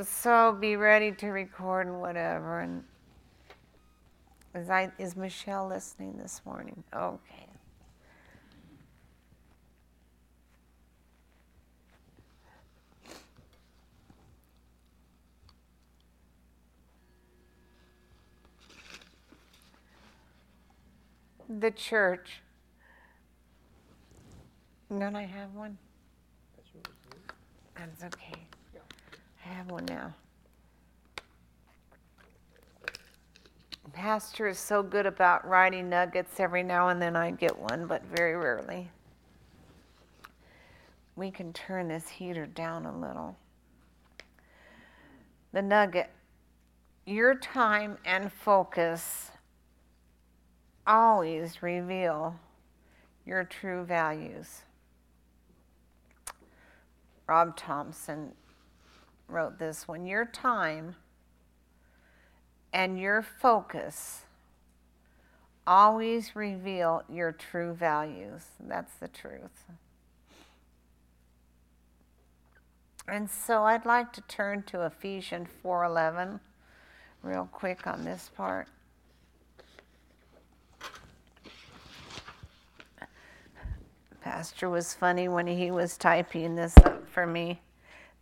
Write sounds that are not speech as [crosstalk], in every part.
So be ready to record and whatever. And is I is Michelle listening this morning? Okay. The church. Don't I have one? That's okay. I have one now. Pastor is so good about writing nuggets. Every now and then I get one, but very rarely. We can turn this heater down a little. The nugget your time and focus always reveal your true values. Rob Thompson wrote this when your time and your focus always reveal your true values. That's the truth. And so I'd like to turn to Ephesians 4:11 real quick on this part. Pastor was funny when he was typing this up for me,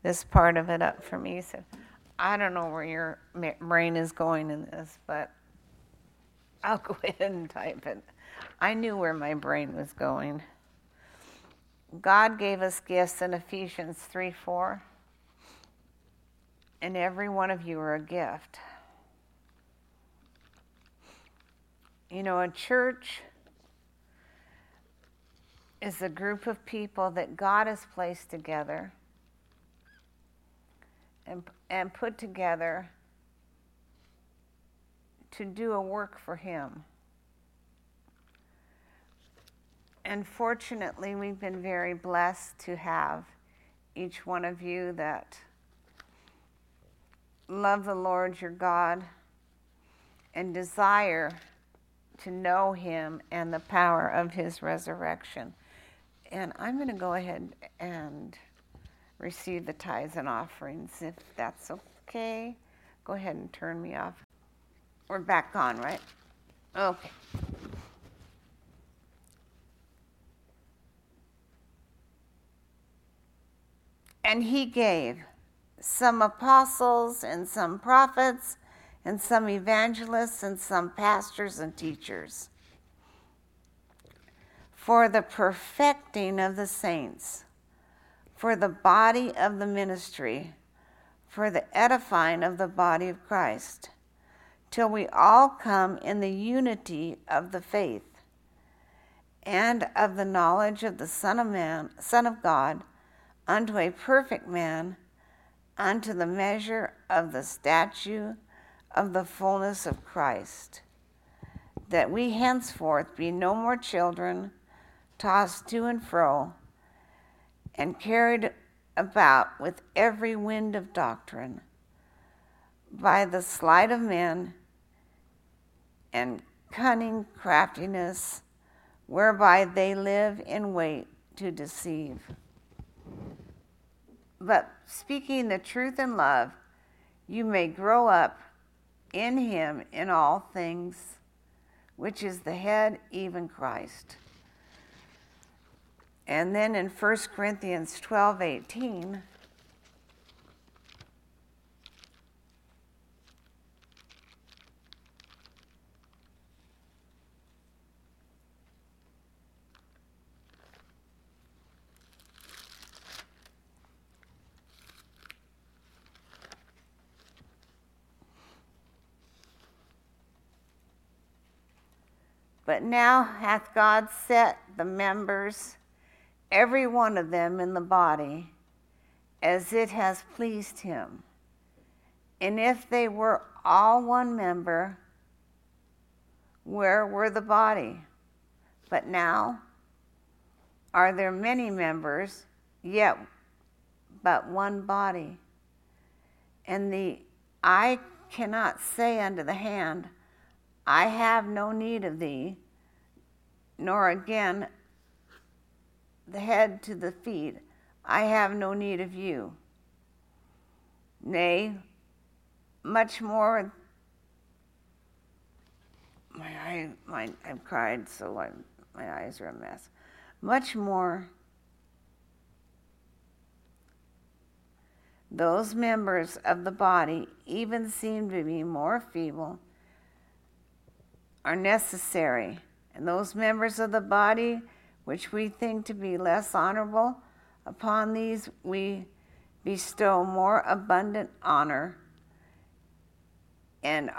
this part of it up for me. Said, I don't know where your brain is going in this, but I'll [laughs] go ahead and type it. I knew where my brain was going. God gave us gifts in Ephesians 3 4, and every one of you are a gift. You know, a church is a group of people that God has placed together and, and put together to do a work for Him. And fortunately, we've been very blessed to have each one of you that love the Lord your God and desire to know Him and the power of His resurrection. And I'm going to go ahead and receive the tithes and offerings if that's okay. Go ahead and turn me off. We're back on, right? Okay. And he gave some apostles and some prophets and some evangelists and some pastors and teachers for the perfecting of the saints, for the body of the ministry, for the edifying of the body of Christ, till we all come in the unity of the faith and of the knowledge of the Son of Man, Son of God, unto a perfect man, unto the measure of the stature of the fullness of Christ, that we henceforth be no more children tossed to and fro, and carried about with every wind of doctrine, by the sleight of men and cunning craftiness, whereby they live in wait to deceive. But speaking the truth in love, you may grow up in him in all things, which is the head, even Christ. And then in 1 Corinthians 12 18, But now hath God set the members every one of them in the body as it has pleased him. And if they were all one member, where were the body? But now are there many members, yet but one body. And the eye cannot say unto the hand, I have no need of thee, nor again the head to the feet, I have no need of you. Nay, much more. My eye, my, I've cried, so I, my eyes are a mess. Much more. Those members of the body, even seem to be more feeble, are necessary. And those members of the body which we think to be less honorable, upon these we bestow more abundant honor, and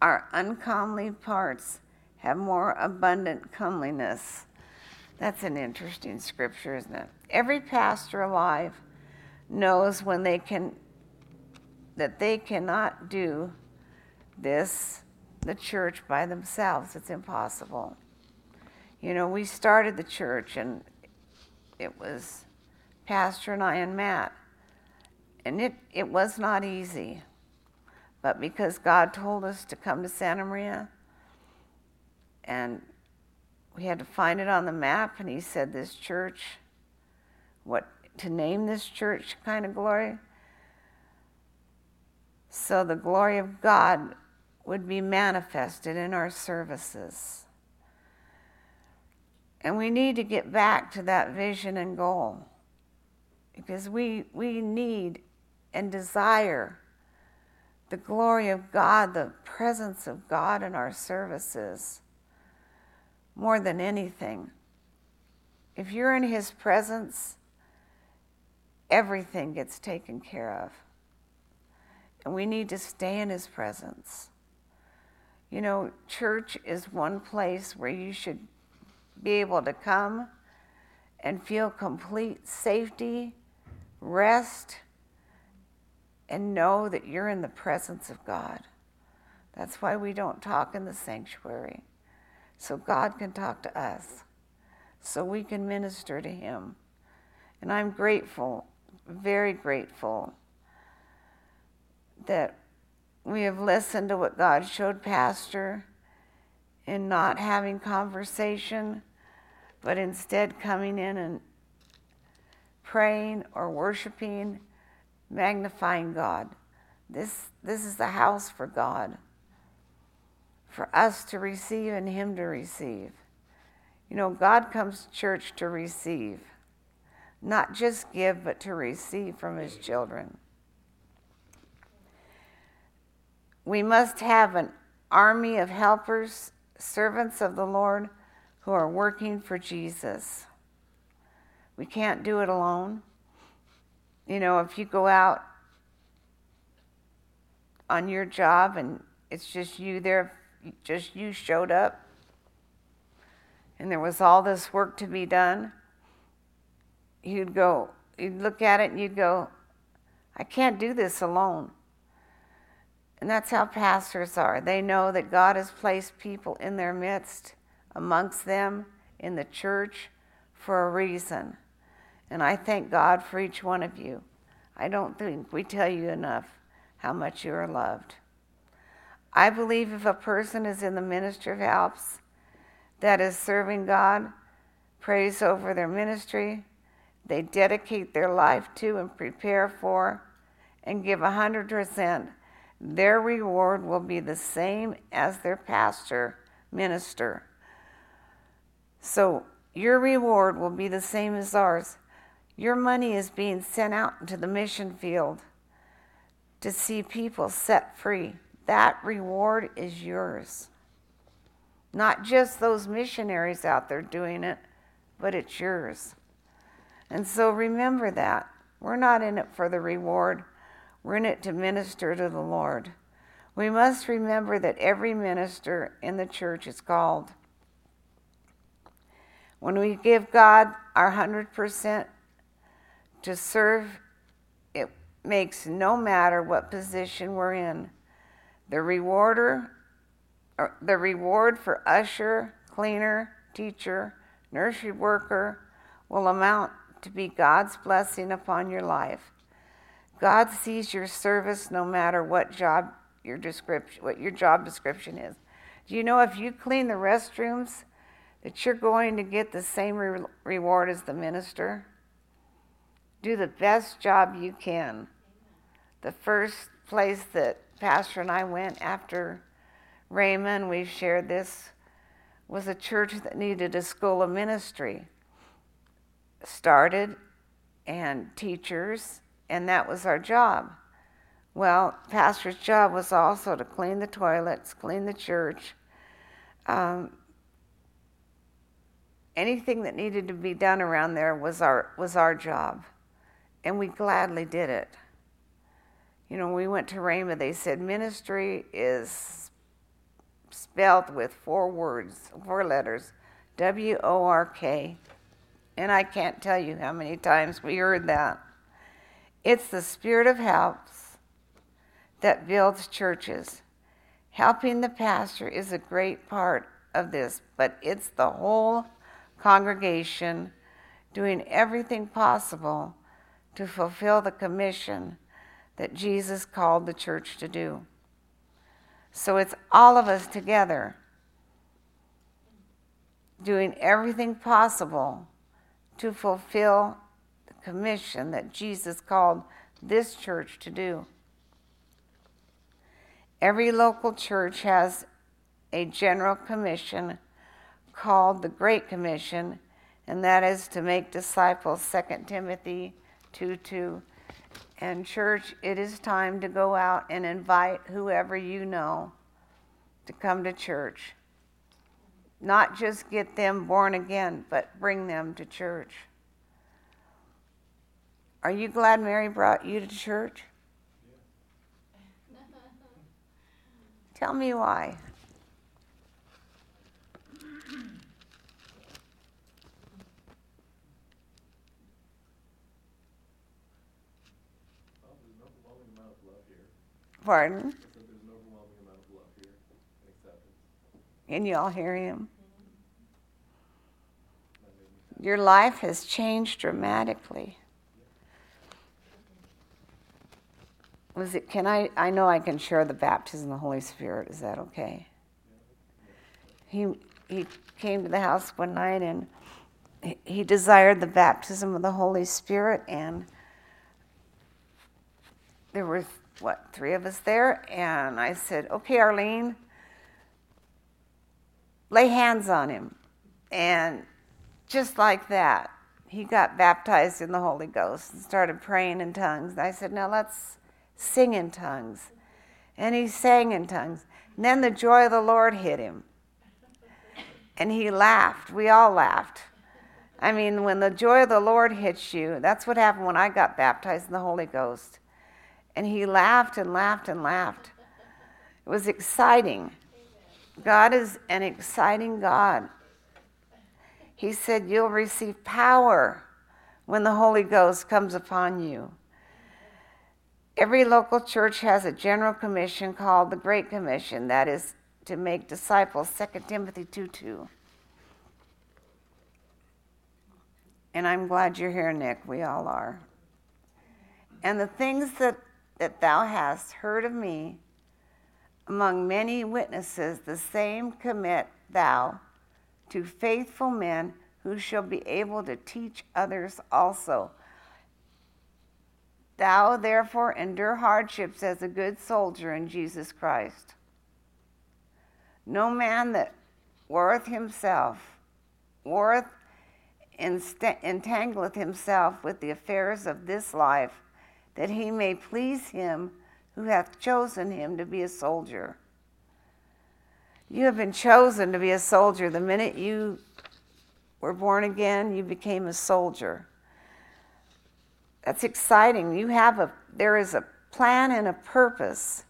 our uncomely parts have more abundant comeliness. That's an interesting scripture, isn't it? Every pastor alive knows when they can that they cannot do this the church by themselves. It's impossible. You know, we started the church and it was Pastor and I and Matt. And it, it was not easy. But because God told us to come to Santa Maria, and we had to find it on the map, and He said, This church, what to name this church kind of glory. So the glory of God would be manifested in our services. And we need to get back to that vision and goal because we, we need and desire the glory of God, the presence of God in our services more than anything. If you're in His presence, everything gets taken care of. And we need to stay in His presence. You know, church is one place where you should be able to come and feel complete safety, rest, and know that you're in the presence of God. That's why we don't talk in the sanctuary. So God can talk to us, so we can minister to Him. And I'm grateful, very grateful, that we have listened to what God showed Pastor in not having conversation but instead coming in and praying or worshiping, magnifying God. This, this is the house for God, for us to receive and Him to receive. You know, God comes to church to receive, not just give, but to receive from His children. We must have an army of helpers, servants of the Lord who are working for Jesus. We can't do it alone. You know, if you go out on your job and it's just you there, just you showed up, and there was all this work to be done, you'd go, you'd look at it and you'd go, I can't do this alone. And that's how pastors are. They know that God has placed people in their midst amongst them in the church for a reason. And I thank God for each one of you. I don't think we tell you enough how much you are loved. I believe if a person is in the ministry of helps that is serving God, prays over their ministry, they dedicate their life to and prepare for and give 100%, their reward will be the same as their pastor, minister. So your reward will be the same as ours. Your money is being sent out into the mission field to see people set free. That reward is yours. Not just those missionaries out there doing it, but it's yours. And so remember that. We're not in it for the reward, we're in it to minister to the Lord. We must remember that every minister in the church is called. When we give God our 100% to serve, it makes no matter what position we're in. The rewarder, the reward for usher, cleaner, teacher, nursery worker will amount to be God's blessing upon your life. God sees your service no matter what job your description what your job description is. Do you know if you clean the restrooms that you're going to get the same re- reward as the minister. Do the best job you can. the first place that Pastor and I went after Rhema, we've shared this, was a church that needed a school of ministry. Started and teachers, and that was our job. Well, pastor's job was also to clean the toilets, clean the church, um, anything that needed to be done around there was our was our job, and we gladly did it. You know, we went to Rhema. They said ministry is spelled with four words, four letters, W O R K, and I can't tell you how many times we heard that. It's the spirit of helps that builds churches. Helping the pastor is a great part of this, but it's the whole congregation doing everything possible to fulfill the commission that Jesus called the church to do. So it's all of us together doing everything possible to fulfill the commission that Jesus called this church to do. Every local church has a general commission called the Great Commission, and that is to make disciples, 2 Timothy 2 2. And, church, it is time to go out and invite whoever you know to come to church. Not just get them born again, but bring them to church. Are you glad Mary brought you to church? [laughs] Tell me why. Pardon? And you all hear him? Your life has changed dramatically. was it can i i know i can share the baptism of the holy spirit is that okay he he came to the house one night and he desired the baptism of the holy spirit and there were what three of us there and i said okay arlene lay hands on him and just like that he got baptized in the holy ghost and started praying in tongues and i said now let's sing in tongues. And he sang in tongues. And then the joy of the Lord hit him. And he laughed. We all laughed. I mean, when the joy of the Lord hits you, that's what happened when I got baptized in the Holy Ghost. And he laughed and laughed and laughed. It was exciting. God is an exciting God. He said, You'll receive power when the Holy Ghost comes upon you. Every local church has a general commission called the Great Commission, that is to make disciples, 2 Timothy 2 2. And I'm glad you're here, Nick. We all are. And the things that, that thou hast heard of me among many witnesses, the same commit thou to faithful men who shall be able to teach others also. Thou therefore endure hardships as a good soldier in Jesus Christ. No man that warreth himself, warreth entangleth himself with the affairs of this life, that he may please him who hath chosen him to be a soldier. You have been chosen to be a soldier. The minute you were born again, you became a soldier. That's exciting. You have a there is a plan and a purpose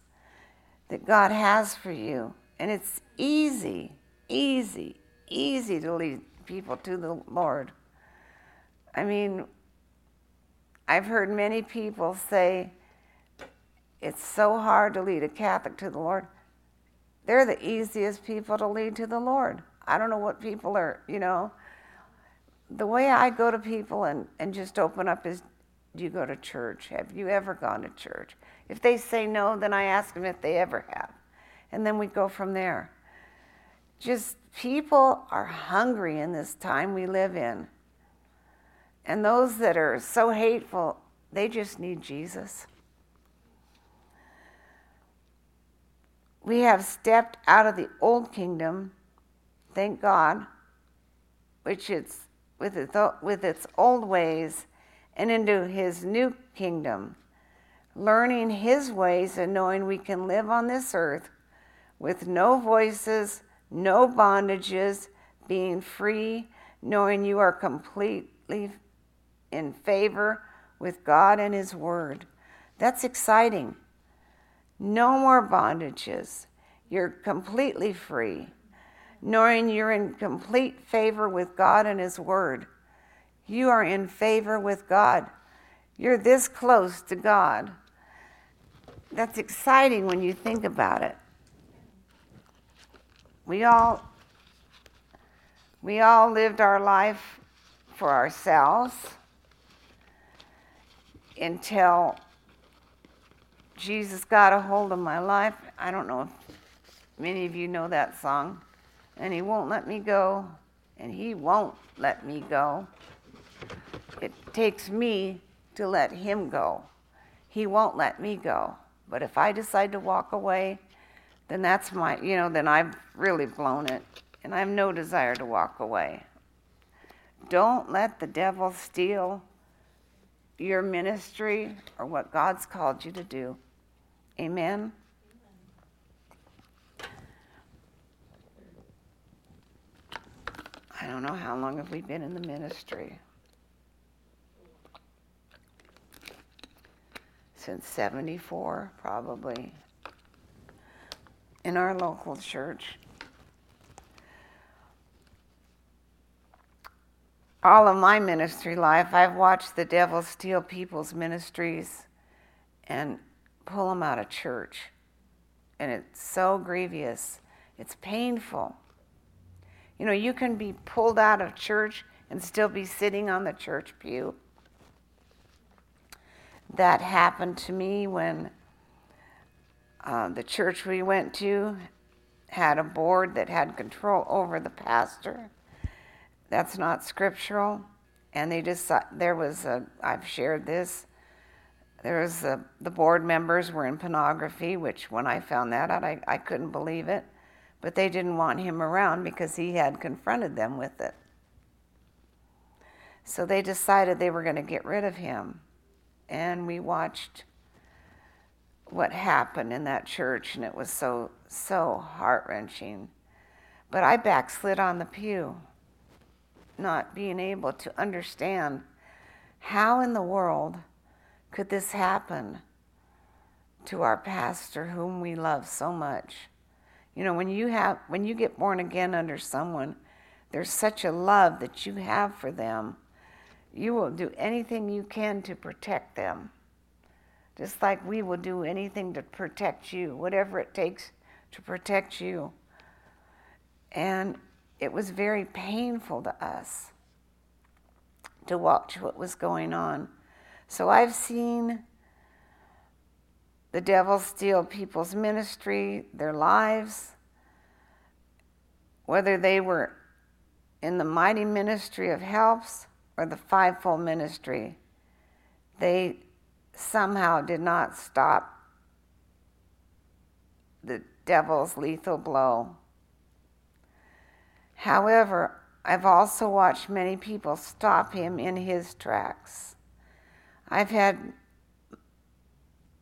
that God has for you. And it's easy, easy, easy to lead people to the Lord. I mean, I've heard many people say it's so hard to lead a Catholic to the Lord. They're the easiest people to lead to the Lord. I don't know what people are, you know. The way I go to people and, and just open up is do you go to church? Have you ever gone to church? If they say no, then I ask them if they ever have. And then we go from there. Just people are hungry in this time we live in. And those that are so hateful, they just need Jesus. we have stepped out of the old kingdom, thank God, which is with its, with its old ways, and into his new kingdom, learning his ways and knowing we can live on this earth with no voices, no bondages, being free, knowing you are completely in favor with God and His Word. That's exciting. No more bondages. You're completely free, knowing you're in complete favor with God and His Word. You are in favor with God. You're this close to God. That's exciting when you think about it. We all we all lived our life for ourselves until Jesus got a hold of my life. I don't know if many of you know that song. And He won't let me go, and He won't let me go. It takes me to let Him go. He won't let me go. But if I decide to walk away, then that's my, you know, then I've really blown it, and I have no desire to walk away. Don't let the devil steal your ministry or what God's called you to do. Amen. I don't know how long have we been in the ministry. Since 74, probably, in our local church. All of my ministry life, I've watched the devil steal people's ministries and pull them out of church. And it's so grievous. It's painful. You know, you can be pulled out of church and still be sitting on the church pew. That happened to me when uh, the church we went to had a board that had control over the pastor that's not scriptural. And they just, there was a, I've shared this. There was a, the board members were in pornography, which when I found that out, I, I couldn't believe it. But they didn't want him around because he had confronted them with it. So they decided they were going to get rid of him. And we watched what happened in that church, and it was so, so heart wrenching. But I backslid on the pew not being able to understand how in the world could this happen to our pastor whom we love so much. You know, when you have when you get born again under someone, there's such a love that you have for them. You will do anything you can to protect them. Just like we will do anything to protect you, whatever it takes to protect you. And it was very painful to us to watch what was going on. So I've seen the devil steal people's ministry, their lives, whether they were in the mighty ministry of helps or the fivefold ministry. They somehow did not stop the devil's lethal blow. However, I've also watched many people stop him in his tracks. I've had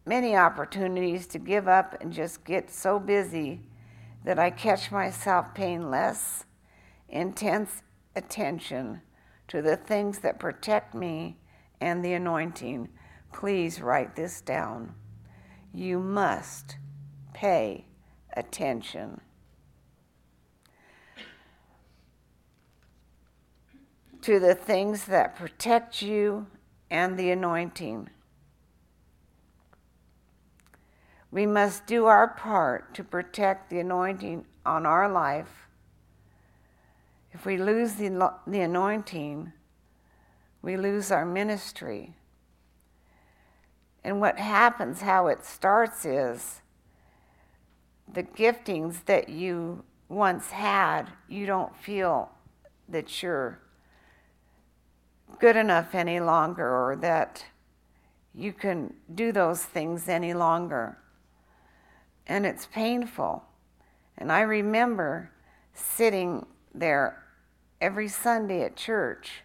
many opportunities to give up and just get so busy that I catch myself paying less intense attention to the things that protect me and the anointing. Please write this down. You must pay attention. To the things that protect you and the anointing. We must do our part to protect the anointing on our life. If we lose the, the anointing, we lose our ministry. And what happens, how it starts, is the giftings that you once had, you don't feel that you're good enough any longer or that you can do those things any longer. and it's painful. And I remember sitting there every Sunday at church,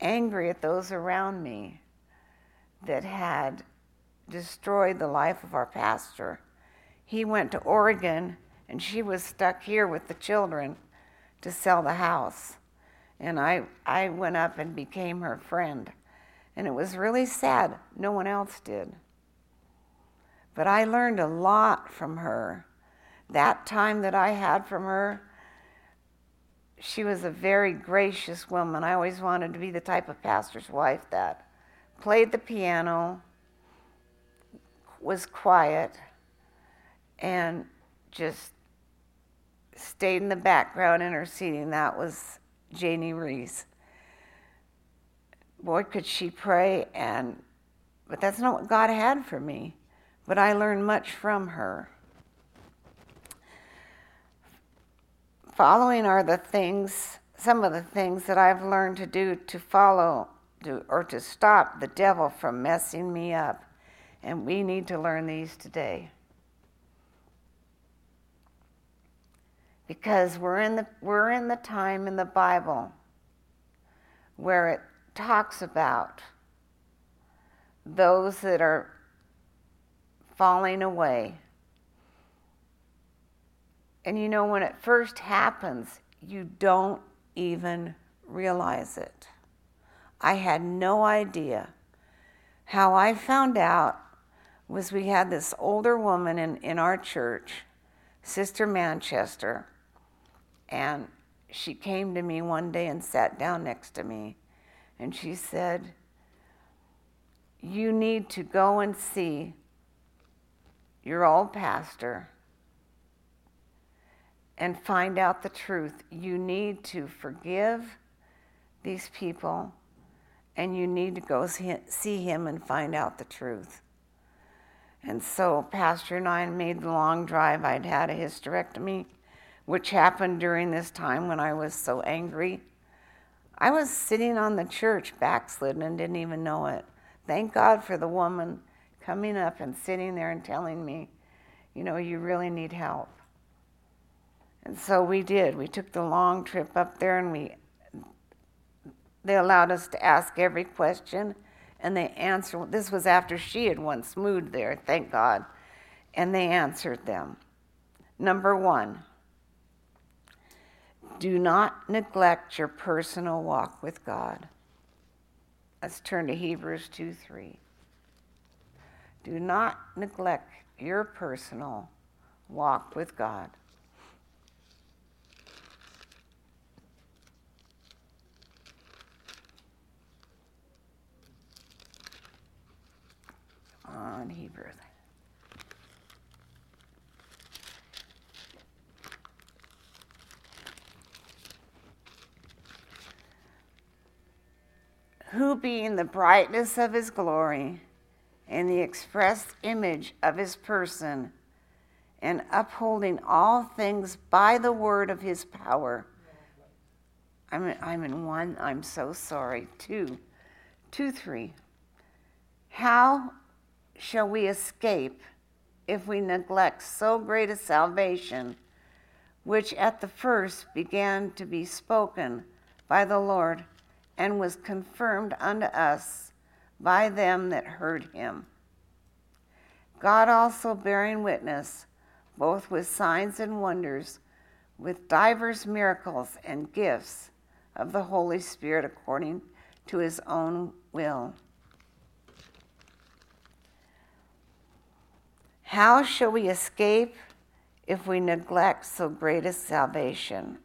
angry at those around me that had destroyed the life of our pastor. He went to Oregon, and she was stuck here with the children to sell the house. And I, I went up and became her friend. And it was really sad. No one else did. But I learned a lot from her. That time that I had from her, she was a very gracious woman. I always wanted to be the type of pastor's wife that played the piano, was quiet, and just stayed in the background interceding. That was Janie Reese. Boy, could she pray, and but that's not what God had for me. But I learned much from her. Following are the things, some of the things that I've learned to do to follow to, or to stop the devil from messing me up. And we need to learn these today. Because we're in the, we're in the time in the Bible where it talks about those that are falling away. And you know, when it first happens, you don't even realize it. I had no idea. How I found out was we had this older woman in, in our church, Sister Manchester, and she came to me one day and sat down next to me, and she said, You need to go and see your old pastor and find out the truth. You need to forgive these people and you need to go see him and find out the truth. And so, Pastor and I made the long drive. I'd had a hysterectomy, which happened during this time when I was so angry. I was sitting on the church backslidden and didn't even know it. Thank God for the woman coming up and sitting there and telling me, you know, you really need help. And so we did. We took the long trip up there and we they allowed us to ask every question and they answered. This was after she had once moved there, thank God. And they answered them. Number one, do not neglect your personal walk with God. Let's turn to Hebrews 2 3. Do not neglect your personal walk with God. on Hebrew. Who being the brightness of his glory and the express image of his person, and upholding all things by the word of his power. I'm I'm in one, I'm so sorry. Two, two, three. How shall we escape if we neglect so great a salvation, which at the first began to be spoken by the Lord and was confirmed unto us by them that heard him? God also bearing witness, both with signs and wonders, with divers miracles and gifts of the Holy Spirit according to his own will How shall we escape if we neglect so great a salvation?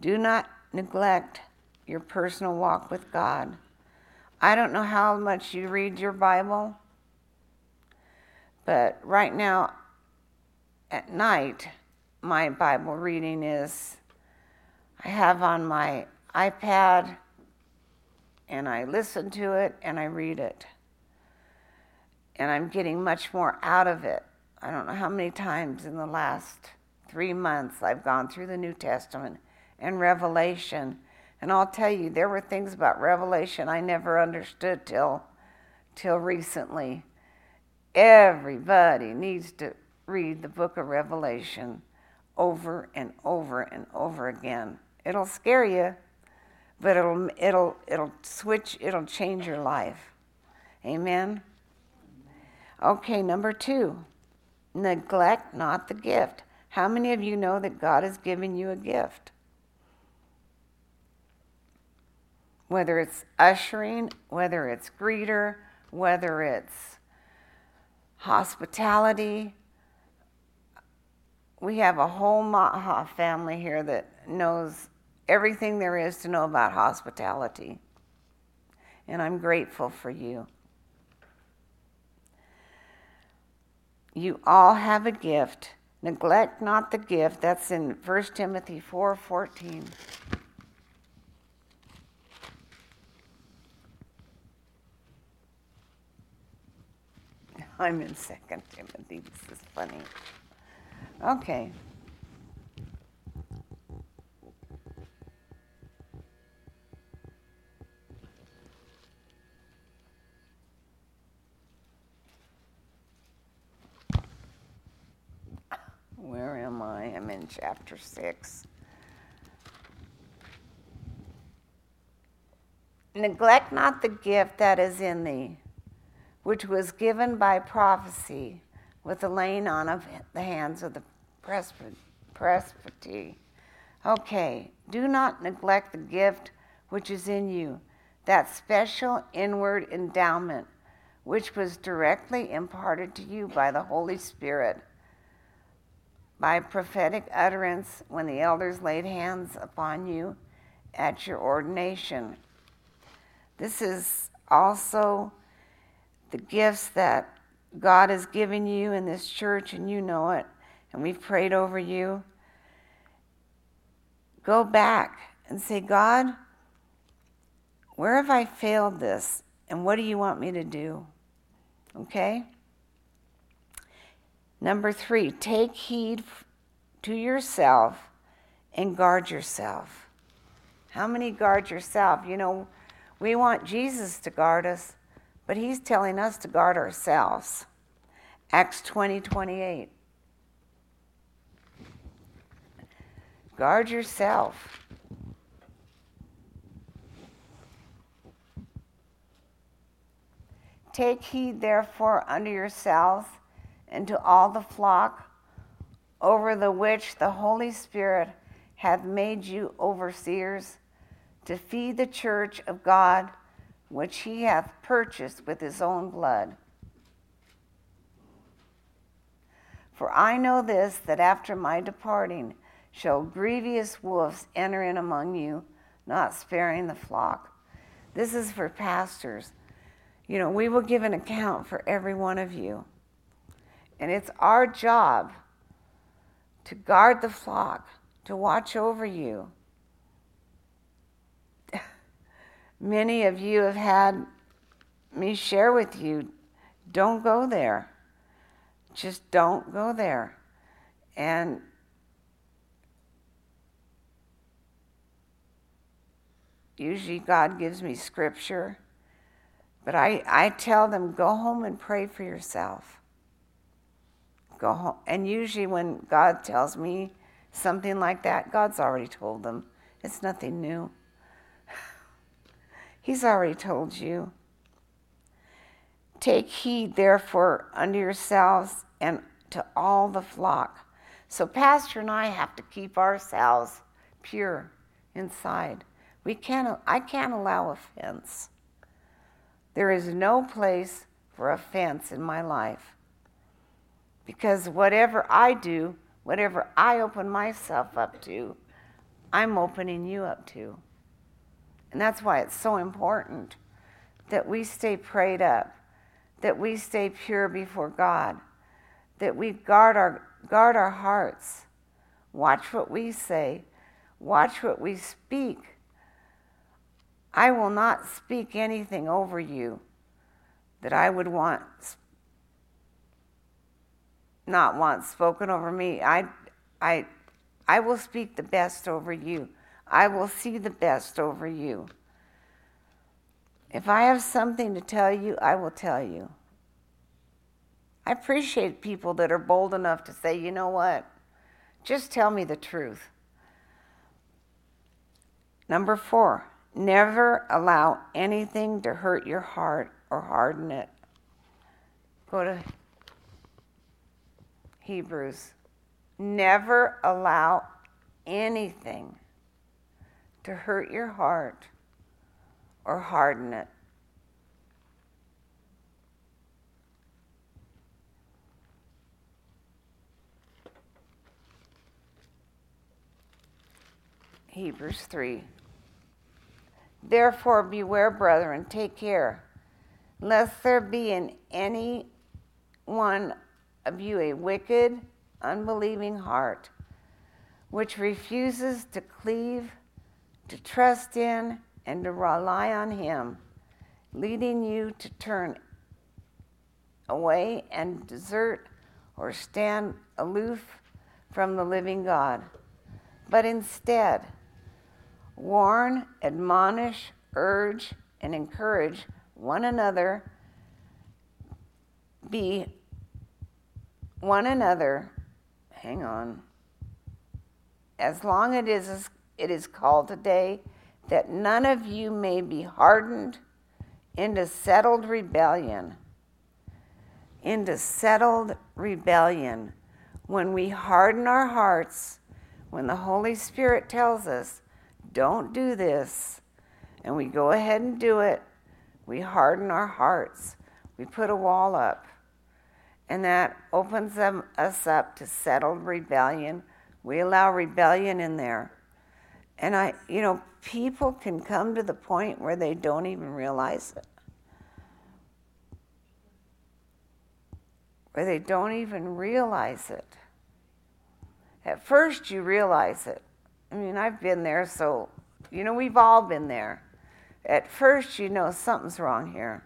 Do not neglect your personal walk with God. I don't know how much you read your Bible, but right now at night, my Bible reading is I have on my iPad and I listen to it and I read it and I'm getting much more out of it. I don't know how many times in the last three months I've gone through the New Testament and Revelation. And I'll tell you, there were things about Revelation I never understood till, till recently. Everybody needs to read the book of Revelation over and over and over again. It'll scare you, but it'll it'll it'll switch, it'll change your life. Amen. Okay, number 2. Neglect not the gift. How many of you know that God has given you a gift? Whether it's ushering, whether it's greeter, whether it's hospitality. We have a whole Maha family here that knows everything there is to know about hospitality. And I'm grateful for you. You all have a gift. Neglect not the gift. That's in 1 Timothy 4 14. I'm in Second Timothy. This is funny. Okay. Where am I? I'm in chapter 6. Neglect not the gift that is in thee, which was given by prophecy with the laying on of the hands of the presbytery. Okay, do not neglect the gift which is in you, that special inward endowment which was directly imparted to you by the Holy Spirit by prophetic utterance when the elders laid hands upon you at your ordination. This is also the gifts that God has given you in this church, and you know it, and we've prayed over you. Go back and say, God, where have I failed this? And what do you want me to do? Okay? Number three, take heed to yourself and guard yourself. How many guard yourself? You know, we want Jesus to guard us, but he's telling us to guard ourselves. Acts 20 28. Guard yourself. Take heed, therefore, unto yourselves and to all the flock over the which the Holy Spirit hath made you overseers to feed the church of God, which he hath purchased with his own blood. For I know this, that after my departing shall grievous wolves enter in among you, not sparing the flock. This is for pastors. You know, we will give an account for every one of you. And it's our job to guard the flock, to watch over you. Many of you have had me share with you don't go there. Just don't go there. And usually God gives me scripture, but I, I tell them go home and pray for yourself. Go home. And usually, when God tells me something like that, God's already told them. It's nothing new. He's already told you. Take heed, therefore, unto yourselves and to all the flock. So, Pastor and I have to keep ourselves pure inside. We can't, I can't allow offense. There is no place for offense in my life. Because whatever I do, whatever I open myself up to, I'm opening you up to. And that's why it's so important that we stay prayed up, that we stay pure before God, that we guard our, guard our hearts, watch what we say, watch what we speak. I will not speak anything over you that I would want not want spoken over me. I, I, I will speak the best over you. I will see the best over you. If I have something to tell you, I will tell you. I appreciate people that are bold enough to say, you know what? Just tell me the truth. Number four, never allow anything to hurt your heart or harden it. Go to Hebrews. Never allow anything to hurt your heart or harden it. Hebrews 3. Therefore, beware, brethren, take care, lest there be in any one of you a wicked, unbelieving heart, which refuses to cleave, to trust in, and to rely on Him, leading you to turn away and desert or stand aloof from the living God. But instead, warn, admonish, urge, and encourage one another, be one another, hang on, as long as it is, it is called today, that none of you may be hardened into settled rebellion. Into settled rebellion. When we harden our hearts, when the Holy Spirit tells us, don't do this, and we go ahead and do it, we harden our hearts. We put a wall up. And that opens them, us up to settled rebellion. We allow rebellion in there. And I, you know, people can come to the point where they don't even realize it. Where they don't even realize it. At first, you realize it. I mean, I've been there, so, you know, we've all been there. At first, you know something's wrong here.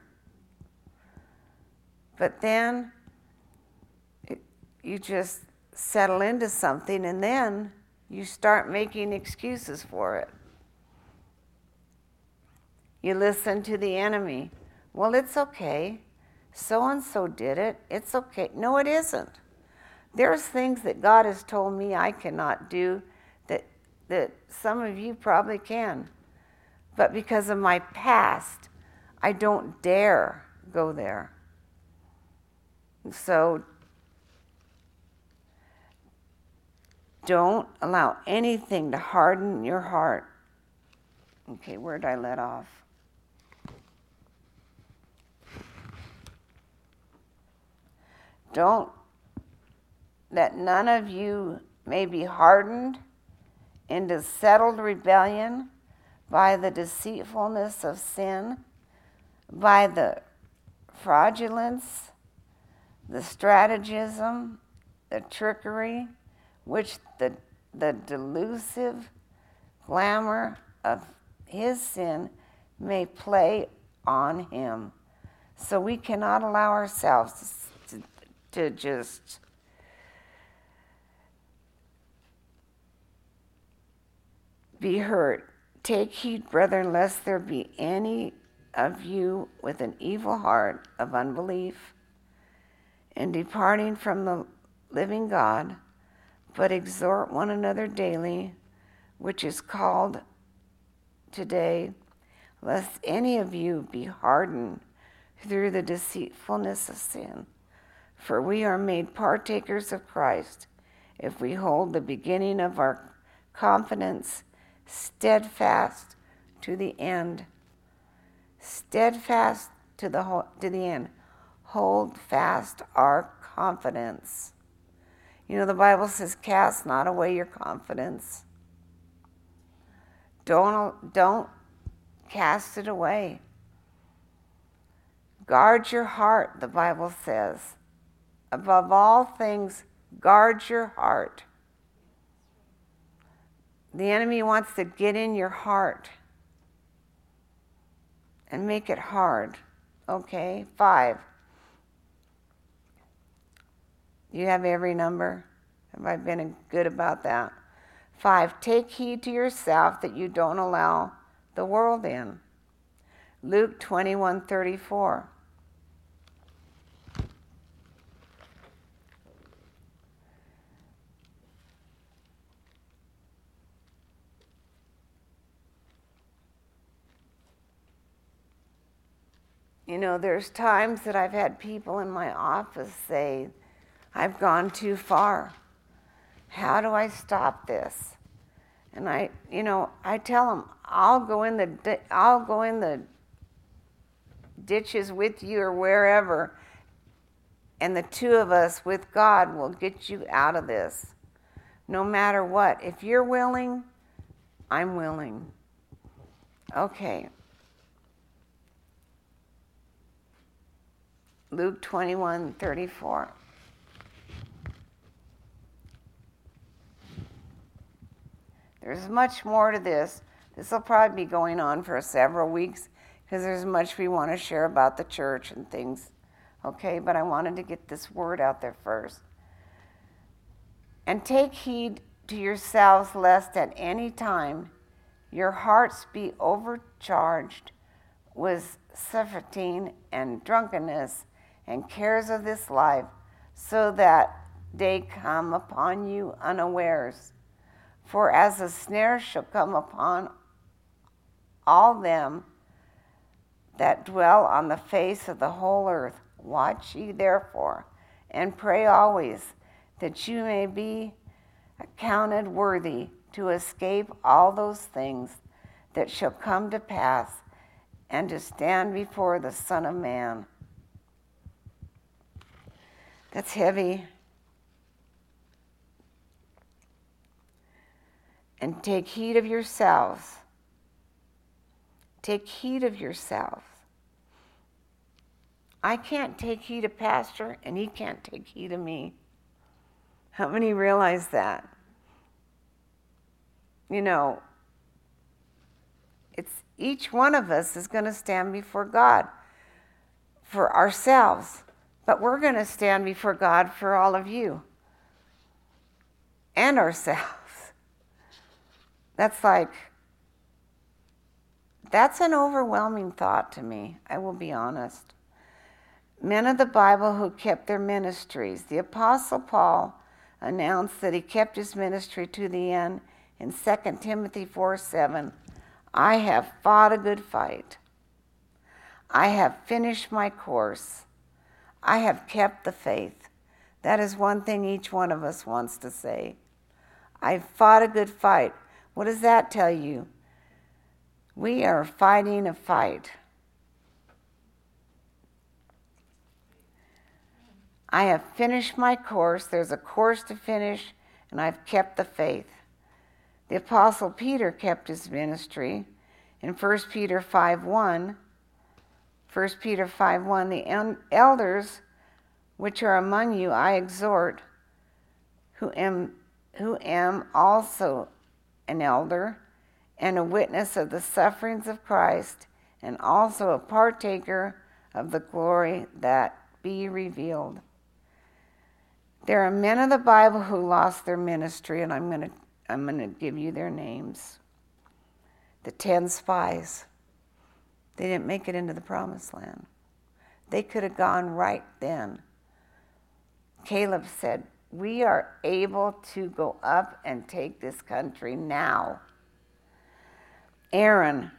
But then it, you just settle into something, and then you start making excuses for it. You listen to the enemy. Well, it's okay. So and so did it. It's okay. No, it isn't. There's things that God has told me I cannot do that, that some of you probably can. But because of my past, I don't dare go there. So don't allow anything to harden your heart. Okay, where did I let off? Don't that none of you may be hardened into settled rebellion by the deceitfulness of sin, by the fraudulence, the stratagem, the trickery, which the, the delusive glamour of his sin may play on him. So we cannot allow ourselves to, to just be hurt. Take heed, brethren, lest there be any of you with an evil heart of unbelief and departing from the living God, but exhort one another daily, which is called today, lest any of you be hardened through the deceitfulness of sin. For we are made partakers of Christ if we hold the beginning of our confidence steadfast to the end. Steadfast to the, whole, to the end. Hold fast our confidence. You know, the Bible says, cast not away your confidence. Don't, don't cast it away. Guard your heart, the Bible says. Above all things, guard your heart the enemy wants to get in your heart and make it hard. Okay, five. You have every number? Have I been good about that? Five, take heed to yourself that you don't allow the world in. Luke 21 34. You know, there's times that I've had people in my office say, I've gone too far. How do I stop this? And I, you know, I tell them, I'll go in the, I'll go in the ditches with you or wherever, and the two of us with God will get you out of this. No matter what. If you're willing, I'm willing. Okay. Luke 21 34. There's much more to this. This will probably be going on for several weeks because there's much we want to share about the church and things. Okay, but I wanted to get this word out there first. And take heed to yourselves lest at any time your hearts be overcharged with surfeiting and drunkenness and cares of this life, so that they come upon you unawares. For as a snare shall come upon all them that dwell on the face of the whole earth, watch ye therefore, and pray always that you may be accounted worthy to escape all those things that shall come to pass and to stand before the Son of Man. That's heavy. And take heed of yourselves. Take heed of yourselves. I can't take heed of Pastor, and he can't take heed of me. How many realize that? You know, it's each one of us is going to stand before God for ourselves, but we're going to stand before God for all of you and ourselves. [laughs] That's like, that's an overwhelming thought to me, I will be honest. Men of the Bible who kept their ministries. The Apostle Paul announced that he kept his ministry to the end in 2 Timothy 4 7. I have fought a good fight. I have finished my course. I have kept the faith. That is one thing each one of us wants to say. I've fought a good fight. What does that tell you? We are fighting a fight. I have finished my course. There's a course to finish, and I've kept the faith. The Apostle Peter kept his ministry. In 1 Peter 5 1, 1 Peter 5 1, the elders which are among you I exhort, who am, who am also an elder and a witness of the sufferings of Christ, and also a partaker of the glory that be revealed. There are men of the Bible who lost their ministry, and I'm going to I'm going to give you their names. The 10 spies. They didn't make it into the promised land. They could have gone right then. Caleb said, We are able to go up and take this country now. Aaron,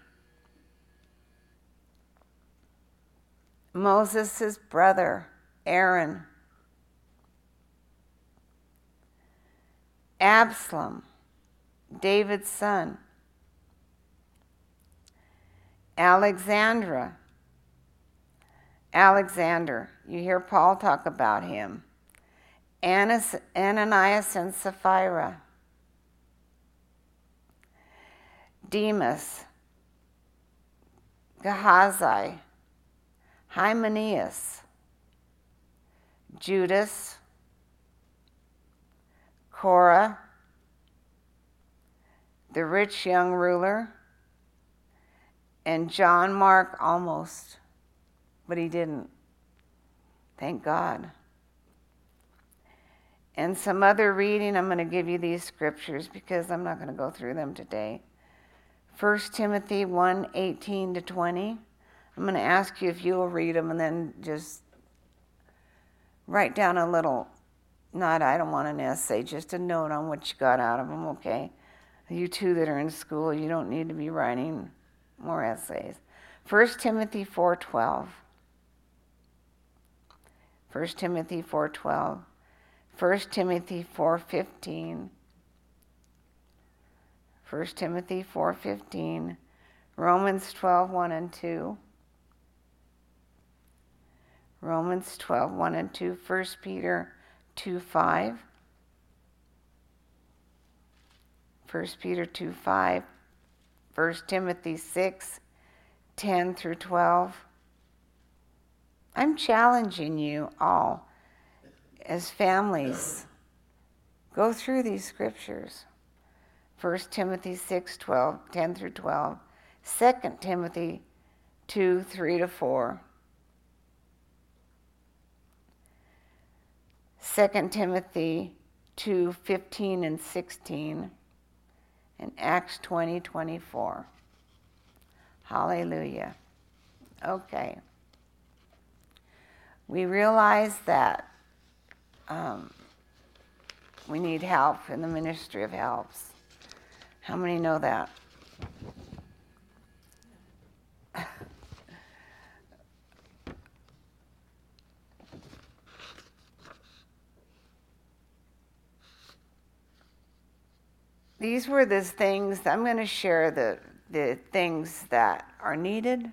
Moses' brother, Aaron, Absalom, David's son, Alexandra, Alexander, you hear Paul talk about him, Ananias and Sapphira, Demas, Gehazi, Hymenaeus, Judas, Korah, the rich young ruler, and John Mark almost, but he didn't. Thank God. And some other reading, I'm going to give you these scriptures because I'm not going to go through them today. 1 Timothy 1 18 to 20. I'm going to ask you if you will read them and then just write down a little not, I don't want an essay, just a note on what you got out of them, okay? You two that are in school, you don't need to be writing more essays. 1 Timothy 4:12. 1 Timothy 4:12, 1 Timothy 4:15, 1 Timothy 4:15, Romans 12:1 and 2, Romans 12:1 and 2, 1 Peter 2:5, 1 Peter 2:5, 1 Timothy 6 10 through 12. I'm challenging you all as families. Go through these scriptures. 1 Timothy 6 12, 10 through 12. 2 Timothy 2 3 to 4. 2 Timothy 2 15 and 16 and Acts 20 24. Hallelujah. Okay. We realize that um, we need help in the ministry of helps. How many know that? these were the things I'm going to share the the things that are needed